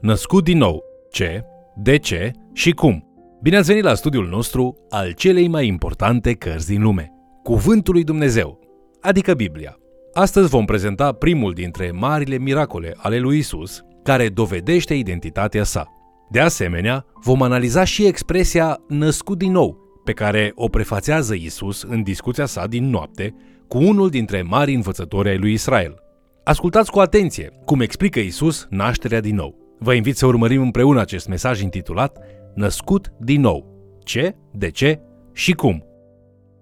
născut din nou, ce, de ce și cum. Bine ați venit la studiul nostru al celei mai importante cărți din lume, Cuvântul lui Dumnezeu, adică Biblia. Astăzi vom prezenta primul dintre marile miracole ale lui Isus, care dovedește identitatea sa. De asemenea, vom analiza și expresia născut din nou, pe care o prefațează Isus în discuția sa din noapte cu unul dintre mari învățători ai lui Israel. Ascultați cu atenție cum explică Isus nașterea din nou. Vă invit să urmărim împreună acest mesaj intitulat Născut din nou. Ce, de ce și cum.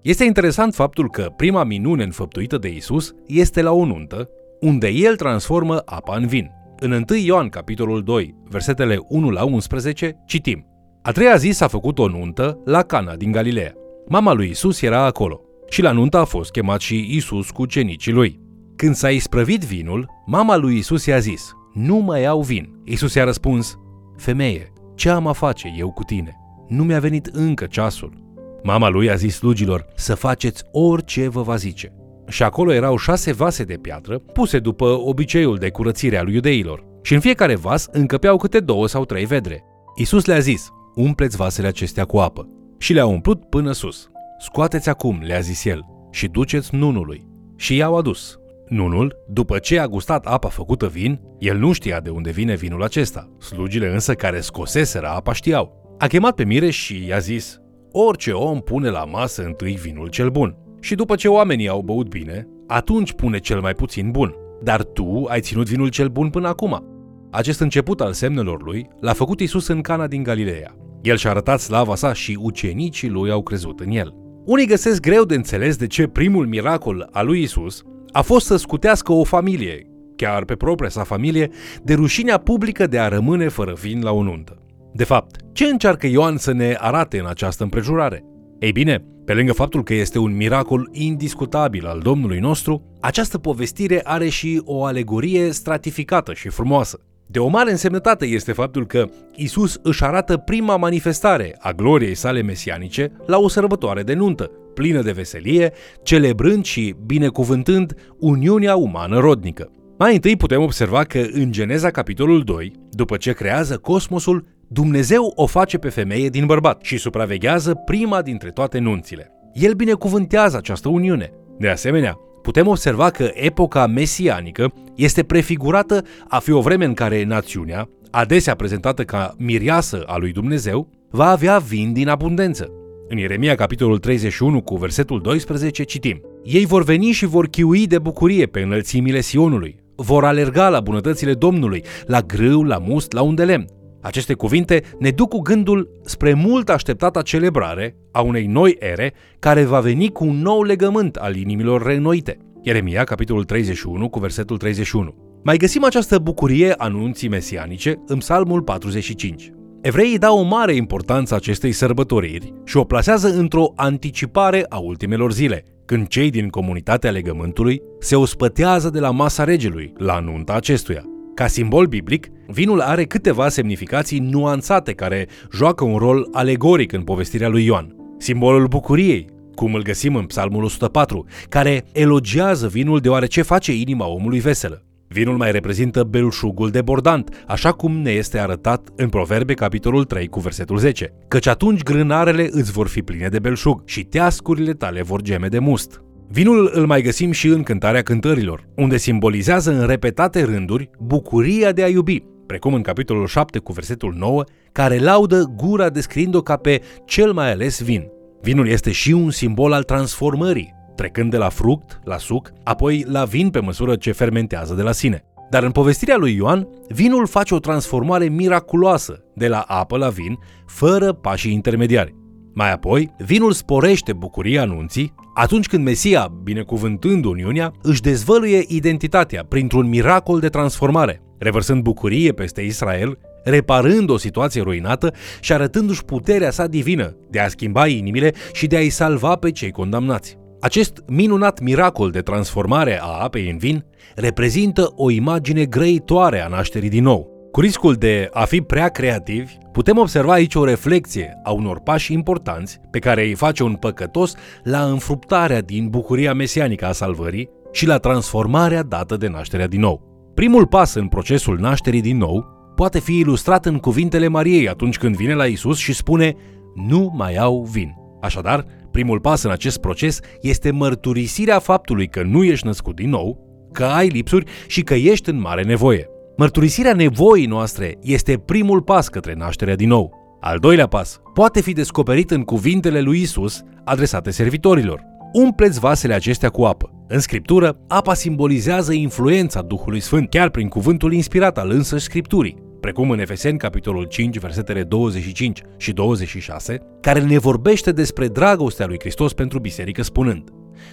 Este interesant faptul că prima minune înfăptuită de Isus este la o nuntă, unde el transformă apa în vin. În 1 Ioan, capitolul 2, versetele 1 la 11, citim A treia zi s-a făcut o nuntă la Cana din Galileea. Mama lui Isus era acolo și la nuntă a fost chemat și Isus cu cenicii lui. Când s-a isprăvit vinul, mama lui Isus i-a zis, nu mai au vin. Isus i-a răspuns, femeie, ce am a face eu cu tine? Nu mi-a venit încă ceasul. Mama lui a zis slugilor să faceți orice vă va zice. Și acolo erau șase vase de piatră, puse după obiceiul de curățire al iudeilor. Și în fiecare vas încăpeau câte două sau trei vedre. Isus le-a zis, umpleți vasele acestea cu apă. Și le-a umplut până sus. Scoateți acum, le-a zis el, și duceți nunului. Și i-au adus. Nunul, după ce a gustat apa făcută vin, el nu știa de unde vine vinul acesta. Slugile însă care scoseseră apa știau. A chemat pe Mire și i-a zis, orice om pune la masă întâi vinul cel bun. Și după ce oamenii au băut bine, atunci pune cel mai puțin bun. Dar tu ai ținut vinul cel bun până acum. Acest început al semnelor lui l-a făcut Isus în Cana din Galileea. El și-a arătat slava sa și ucenicii lui au crezut în el. Unii găsesc greu de înțeles de ce primul miracol al lui Isus a fost să scutească o familie, chiar pe propria sa familie, de rușinea publică de a rămâne fără vin la o nuntă. De fapt, ce încearcă Ioan să ne arate în această împrejurare? Ei bine, pe lângă faptul că este un miracol indiscutabil al Domnului nostru, această povestire are și o alegorie stratificată și frumoasă. De o mare însemnătate este faptul că Isus își arată prima manifestare a gloriei sale mesianice la o sărbătoare de nuntă, plină de veselie, celebrând și binecuvântând uniunea umană rodnică. Mai întâi putem observa că în Geneza capitolul 2, după ce creează cosmosul, Dumnezeu o face pe femeie din bărbat și supraveghează prima dintre toate nunțile. El binecuvântează această uniune. De asemenea, putem observa că epoca mesianică este prefigurată a fi o vreme în care națiunea, adesea prezentată ca miriasă a lui Dumnezeu, va avea vin din abundență. În Ieremia, capitolul 31, cu versetul 12, citim Ei vor veni și vor chiui de bucurie pe înălțimile Sionului, vor alerga la bunătățile Domnului, la grâu, la must, la unde lemn. Aceste cuvinte ne duc cu gândul spre mult așteptata celebrare a unei noi ere care va veni cu un nou legământ al inimilor reînnoite. Ieremia, capitolul 31, cu versetul 31. Mai găsim această bucurie anunții mesianice în Psalmul 45. Evreii dau o mare importanță acestei sărbătoriri și o plasează într-o anticipare a ultimelor zile, când cei din comunitatea legământului se ospătează de la masa regelui la nunta acestuia. Ca simbol biblic, vinul are câteva semnificații nuanțate care joacă un rol alegoric în povestirea lui Ioan. Simbolul bucuriei, cum îl găsim în Psalmul 104, care elogiază vinul deoarece face inima omului veselă. Vinul mai reprezintă belșugul debordant, așa cum ne este arătat în Proverbe capitolul 3 cu versetul 10, căci atunci grânarele îți vor fi pline de belșug și teascurile tale vor geme de must. Vinul îl mai găsim și în cântarea cântărilor, unde simbolizează în repetate rânduri bucuria de a iubi, precum în capitolul 7 cu versetul 9, care laudă gura descriind-o ca pe cel mai ales vin. Vinul este și un simbol al transformării, trecând de la fruct la suc, apoi la vin pe măsură ce fermentează de la sine. Dar în povestirea lui Ioan, vinul face o transformare miraculoasă, de la apă la vin, fără pașii intermediari. Mai apoi, vinul sporește bucuria anunții atunci când Mesia, binecuvântând Uniunea, își dezvăluie identitatea printr-un miracol de transformare, revărsând bucurie peste Israel, reparând o situație ruinată și arătându-și puterea sa divină de a schimba inimile și de a-i salva pe cei condamnați. Acest minunat miracol de transformare a apei în vin reprezintă o imagine grăitoare a nașterii din nou. Cu riscul de a fi prea creativi, putem observa aici o reflexie a unor pași importanți pe care îi face un păcătos la înfruptarea din bucuria mesianică a salvării și la transformarea dată de nașterea din nou. Primul pas în procesul nașterii din nou poate fi ilustrat în cuvintele Mariei atunci când vine la Isus și spune Nu mai au vin. Așadar, primul pas în acest proces este mărturisirea faptului că nu ești născut din nou, că ai lipsuri și că ești în mare nevoie. Mărturisirea nevoii noastre este primul pas către nașterea din nou. Al doilea pas poate fi descoperit în cuvintele lui Isus adresate servitorilor. Umpleți vasele acestea cu apă. În scriptură, apa simbolizează influența Duhului Sfânt, chiar prin cuvântul inspirat al însăși Scripturii, precum în Efeseni, capitolul 5, versetele 25 și 26, care ne vorbește despre dragostea lui Hristos pentru biserică spunând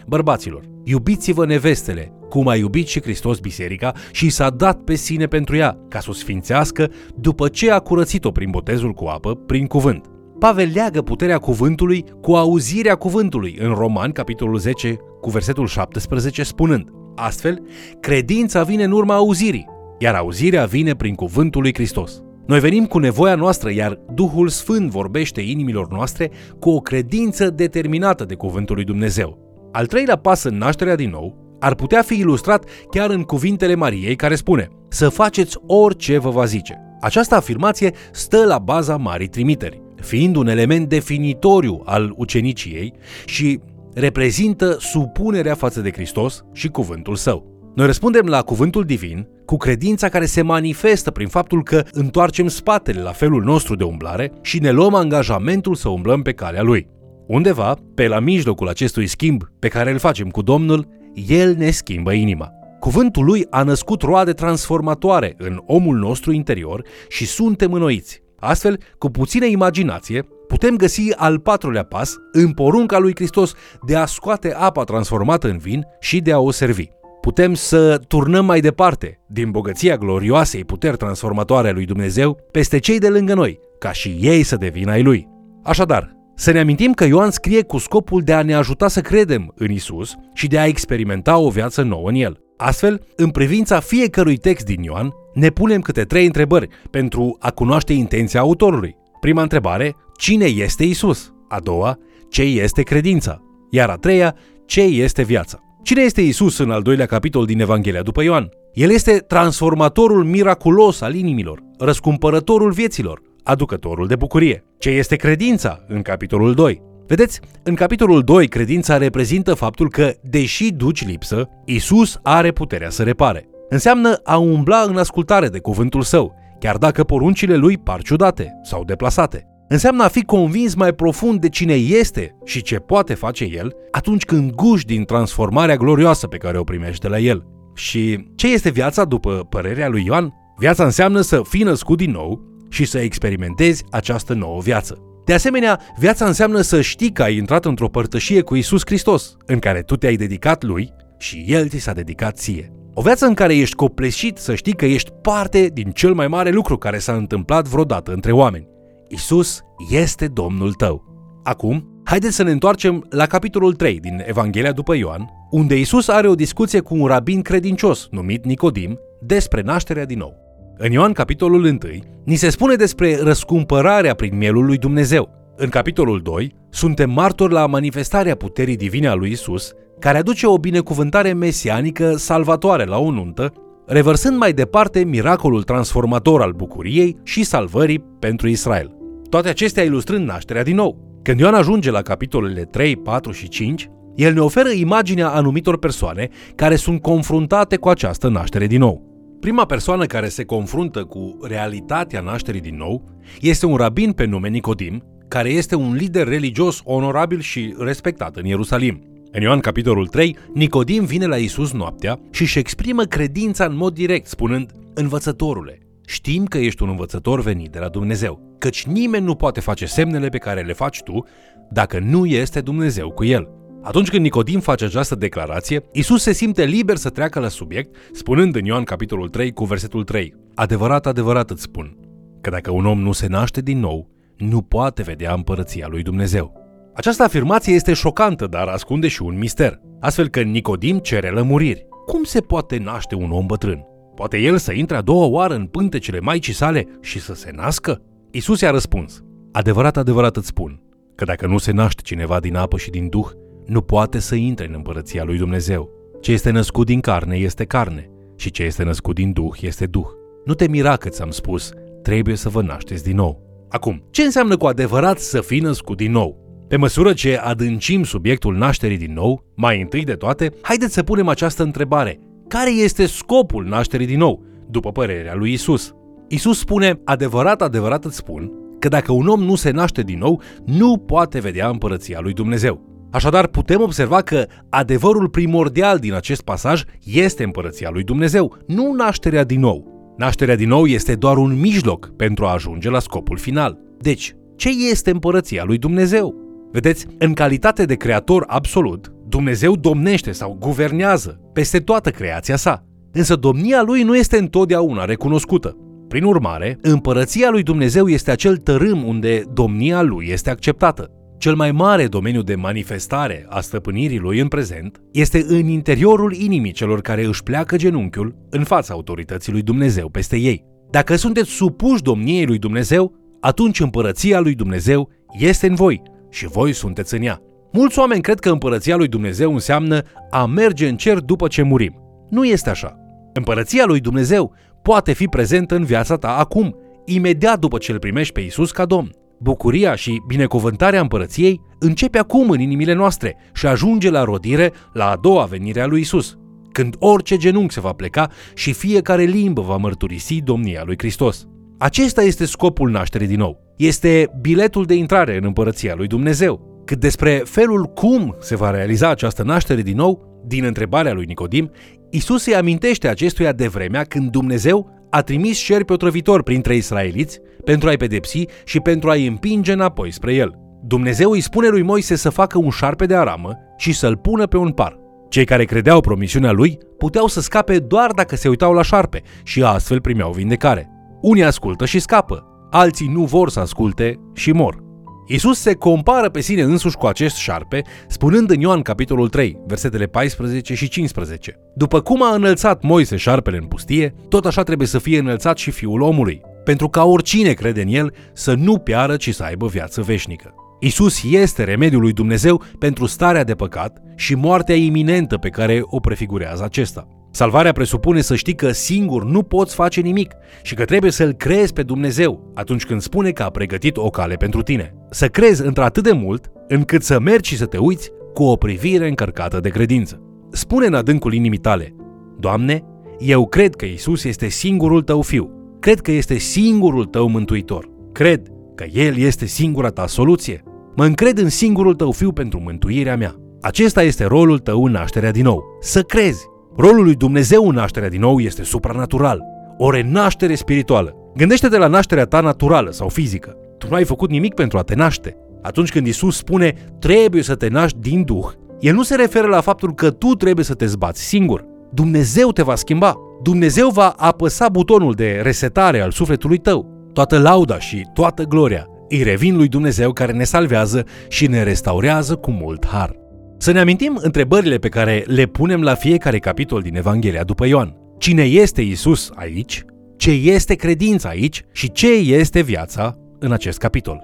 Bărbaților, iubiți-vă nevestele, cum a iubit și Hristos biserica și s-a dat pe sine pentru ea, ca să o sfințească după ce a curățit-o prin botezul cu apă, prin cuvânt. Pavel leagă puterea cuvântului cu auzirea cuvântului în Roman, capitolul 10, cu versetul 17, spunând Astfel, credința vine în urma auzirii, iar auzirea vine prin cuvântul lui Hristos. Noi venim cu nevoia noastră, iar Duhul Sfânt vorbește inimilor noastre cu o credință determinată de cuvântul lui Dumnezeu. Al treilea pas în nașterea din nou ar putea fi ilustrat chiar în cuvintele Mariei care spune să faceți orice vă va zice. Această afirmație stă la baza Marii Trimiteri, fiind un element definitoriu al uceniciei și reprezintă supunerea față de Hristos și cuvântul său. Noi răspundem la cuvântul divin cu credința care se manifestă prin faptul că întoarcem spatele la felul nostru de umblare și ne luăm angajamentul să umblăm pe calea lui. Undeva, pe la mijlocul acestui schimb pe care îl facem cu Domnul, El ne schimbă inima. Cuvântul lui a născut roade transformatoare în omul nostru interior și suntem înnoiți. Astfel, cu puțină imaginație, putem găsi al patrulea pas în porunca lui Hristos de a scoate apa transformată în vin și de a o servi. Putem să turnăm mai departe din bogăția glorioasei puteri transformatoare a lui Dumnezeu peste cei de lângă noi, ca și ei să devină ai lui. Așadar, să ne amintim că Ioan scrie cu scopul de a ne ajuta să credem în Isus și de a experimenta o viață nouă în el. Astfel, în privința fiecărui text din Ioan, ne punem câte trei întrebări pentru a cunoaște intenția autorului. Prima întrebare, cine este Isus? A doua, ce este credința? Iar a treia, ce este viața? Cine este Isus în al doilea capitol din Evanghelia după Ioan? El este transformatorul miraculos al inimilor, răscumpărătorul vieților, aducătorul de bucurie. Ce este credința în capitolul 2? Vedeți, în capitolul 2, credința reprezintă faptul că, deși duci lipsă, Isus are puterea să repare. Înseamnă a umbla în ascultare de cuvântul său, chiar dacă poruncile lui par ciudate sau deplasate. Înseamnă a fi convins mai profund de cine este și ce poate face el atunci când guși din transformarea glorioasă pe care o primește la el. Și ce este viața după părerea lui Ioan? Viața înseamnă să fii născut din nou, și să experimentezi această nouă viață. De asemenea, viața înseamnă să știi că ai intrat într-o părtășie cu Isus Hristos, în care tu te-ai dedicat lui și El ți s-a dedicat ție. O viață în care ești copleșit să știi că ești parte din cel mai mare lucru care s-a întâmplat vreodată între oameni. Isus este Domnul tău. Acum, haideți să ne întoarcem la capitolul 3 din Evanghelia după Ioan, unde Isus are o discuție cu un rabin credincios numit Nicodim despre nașterea din nou. În Ioan, capitolul 1, ni se spune despre răscumpărarea prin mielul lui Dumnezeu. În capitolul 2, suntem martori la manifestarea puterii divine a lui Isus, care aduce o binecuvântare mesianică salvatoare la o nuntă, revărsând mai departe miracolul transformator al bucuriei și salvării pentru Israel. Toate acestea ilustrând nașterea din nou. Când Ioan ajunge la capitolele 3, 4 și 5, el ne oferă imaginea anumitor persoane care sunt confruntate cu această naștere din nou. Prima persoană care se confruntă cu realitatea nașterii din nou este un rabin pe nume Nicodim, care este un lider religios onorabil și respectat în Ierusalim. În Ioan capitolul 3, Nicodim vine la Isus noaptea și își exprimă credința în mod direct, spunând, Învățătorule, știm că ești un învățător venit de la Dumnezeu, căci nimeni nu poate face semnele pe care le faci tu dacă nu este Dumnezeu cu el. Atunci când Nicodim face această declarație, Isus se simte liber să treacă la subiect, spunând în Ioan capitolul 3 cu versetul 3, Adevărat, adevărat îți spun, că dacă un om nu se naște din nou, nu poate vedea împărăția lui Dumnezeu. Această afirmație este șocantă, dar ascunde și un mister, astfel că Nicodim cere lămuriri. Cum se poate naște un om bătrân? Poate el să intre a doua oară în pântecele maicii sale și să se nască? Isus i-a răspuns, Adevărat, adevărat îți spun, că dacă nu se naște cineva din apă și din duh, nu poate să intre în împărăția lui Dumnezeu. Ce este născut din carne este carne și ce este născut din duh este duh. Nu te mira că ți-am spus trebuie să vă nașteți din nou. Acum, ce înseamnă cu adevărat să fii născut din nou? Pe măsură ce adâncim subiectul nașterii din nou, mai întâi de toate, haideți să punem această întrebare. Care este scopul nașterii din nou, după părerea lui Isus? Isus spune, adevărat, adevărat îți spun, că dacă un om nu se naște din nou, nu poate vedea împărăția lui Dumnezeu. Așadar, putem observa că adevărul primordial din acest pasaj este împărăția lui Dumnezeu, nu nașterea din nou. Nașterea din nou este doar un mijloc pentru a ajunge la scopul final. Deci, ce este împărăția lui Dumnezeu? Vedeți, în calitate de creator absolut, Dumnezeu domnește sau guvernează peste toată creația sa. Însă domnia lui nu este întotdeauna recunoscută. Prin urmare, împărăția lui Dumnezeu este acel tărâm unde domnia lui este acceptată. Cel mai mare domeniu de manifestare a stăpânirii lui în prezent este în interiorul inimii celor care își pleacă genunchiul în fața autorității lui Dumnezeu peste ei. Dacă sunteți supuși domniei lui Dumnezeu, atunci împărăția lui Dumnezeu este în voi și voi sunteți în ea. Mulți oameni cred că împărăția lui Dumnezeu înseamnă a merge în cer după ce murim. Nu este așa. Împărăția lui Dumnezeu poate fi prezentă în viața ta acum, imediat după ce îl primești pe Isus ca Domn. Bucuria și binecuvântarea împărăției începe acum în inimile noastre și ajunge la rodire la a doua venire a lui Isus, când orice genunchi se va pleca și fiecare limbă va mărturisi domnia lui Hristos. Acesta este scopul nașterii din nou. Este biletul de intrare în împărăția lui Dumnezeu. Cât despre felul cum se va realiza această naștere din nou, din întrebarea lui Nicodim, Isus îi amintește acestuia de vremea când Dumnezeu a trimis șerpi otrăvitori printre israeliți pentru a-i pedepsi și pentru a-i împinge înapoi spre el. Dumnezeu îi spune lui Moise să facă un șarpe de aramă și să-l pună pe un par. Cei care credeau promisiunea lui puteau să scape doar dacă se uitau la șarpe și astfel primeau vindecare. Unii ascultă și scapă, alții nu vor să asculte și mor. Isus se compară pe sine însuși cu acest șarpe, spunând în Ioan capitolul 3, versetele 14 și 15. După cum a înălțat Moise șarpele în pustie, tot așa trebuie să fie înălțat și fiul omului, pentru ca oricine crede în el să nu piară, ci să aibă viață veșnică. Isus este remediul lui Dumnezeu pentru starea de păcat și moartea iminentă pe care o prefigurează acesta. Salvarea presupune să știi că singur nu poți face nimic și că trebuie să-L crezi pe Dumnezeu atunci când spune că a pregătit o cale pentru tine. Să crezi într-atât de mult încât să mergi și să te uiți cu o privire încărcată de credință. Spune în adâncul inimii tale, Doamne, eu cred că Isus este singurul tău fiu. Cred că este singurul tău mântuitor. Cred că El este singura ta soluție. Mă încred în singurul tău fiu pentru mântuirea mea. Acesta este rolul tău în nașterea din nou. Să crezi Rolul lui Dumnezeu în nașterea din nou este supranatural, o renaștere spirituală. Gândește-te la nașterea ta naturală sau fizică. Tu nu ai făcut nimic pentru a te naște. Atunci când Isus spune trebuie să te naști din Duh, el nu se referă la faptul că tu trebuie să te zbați singur. Dumnezeu te va schimba. Dumnezeu va apăsa butonul de resetare al sufletului tău. Toată lauda și toată gloria îi revin lui Dumnezeu care ne salvează și ne restaurează cu mult har. Să ne amintim întrebările pe care le punem la fiecare capitol din Evanghelia după Ioan. Cine este Isus aici? Ce este credința aici? Și ce este viața în acest capitol?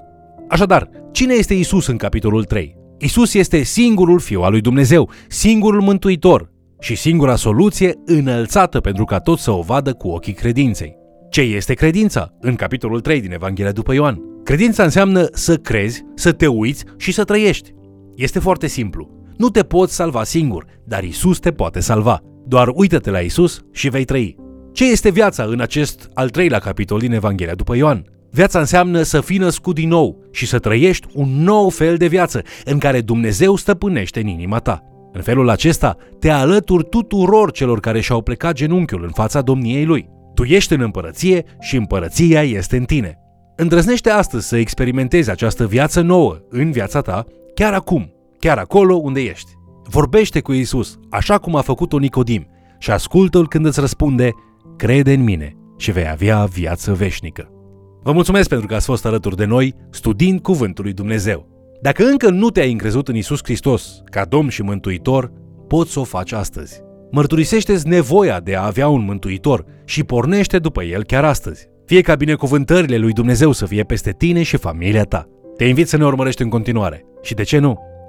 Așadar, cine este Isus în capitolul 3? Isus este singurul Fiu al lui Dumnezeu, singurul Mântuitor și singura soluție înălțată pentru ca toți să o vadă cu ochii credinței. Ce este credința? În capitolul 3 din Evanghelia după Ioan. Credința înseamnă să crezi, să te uiți și să trăiești. Este foarte simplu. Nu te poți salva singur, dar Isus te poate salva. Doar uită-te la Isus și vei trăi. Ce este viața în acest al treilea capitol din Evanghelia după Ioan? Viața înseamnă să fii născut din nou și să trăiești un nou fel de viață în care Dumnezeu stăpânește în inima ta. În felul acesta te alături tuturor celor care și-au plecat genunchiul în fața domniei lui. Tu ești în împărăție și împărăția este în tine. Îndrăznește astăzi să experimentezi această viață nouă în viața ta, chiar acum, chiar acolo unde ești. Vorbește cu Isus, așa cum a făcut-o Nicodim, și ascultă-l când îți răspunde, crede în mine și vei avea viață veșnică. Vă mulțumesc pentru că ați fost alături de noi studiind Cuvântul lui Dumnezeu. Dacă încă nu te-ai încrezut în Isus Hristos ca Domn și Mântuitor, poți să o faci astăzi. Mărturisește-ți nevoia de a avea un mântuitor și pornește după el chiar astăzi. Fie ca binecuvântările lui Dumnezeu să fie peste tine și familia ta. Te invit să ne urmărești în continuare și, de ce nu,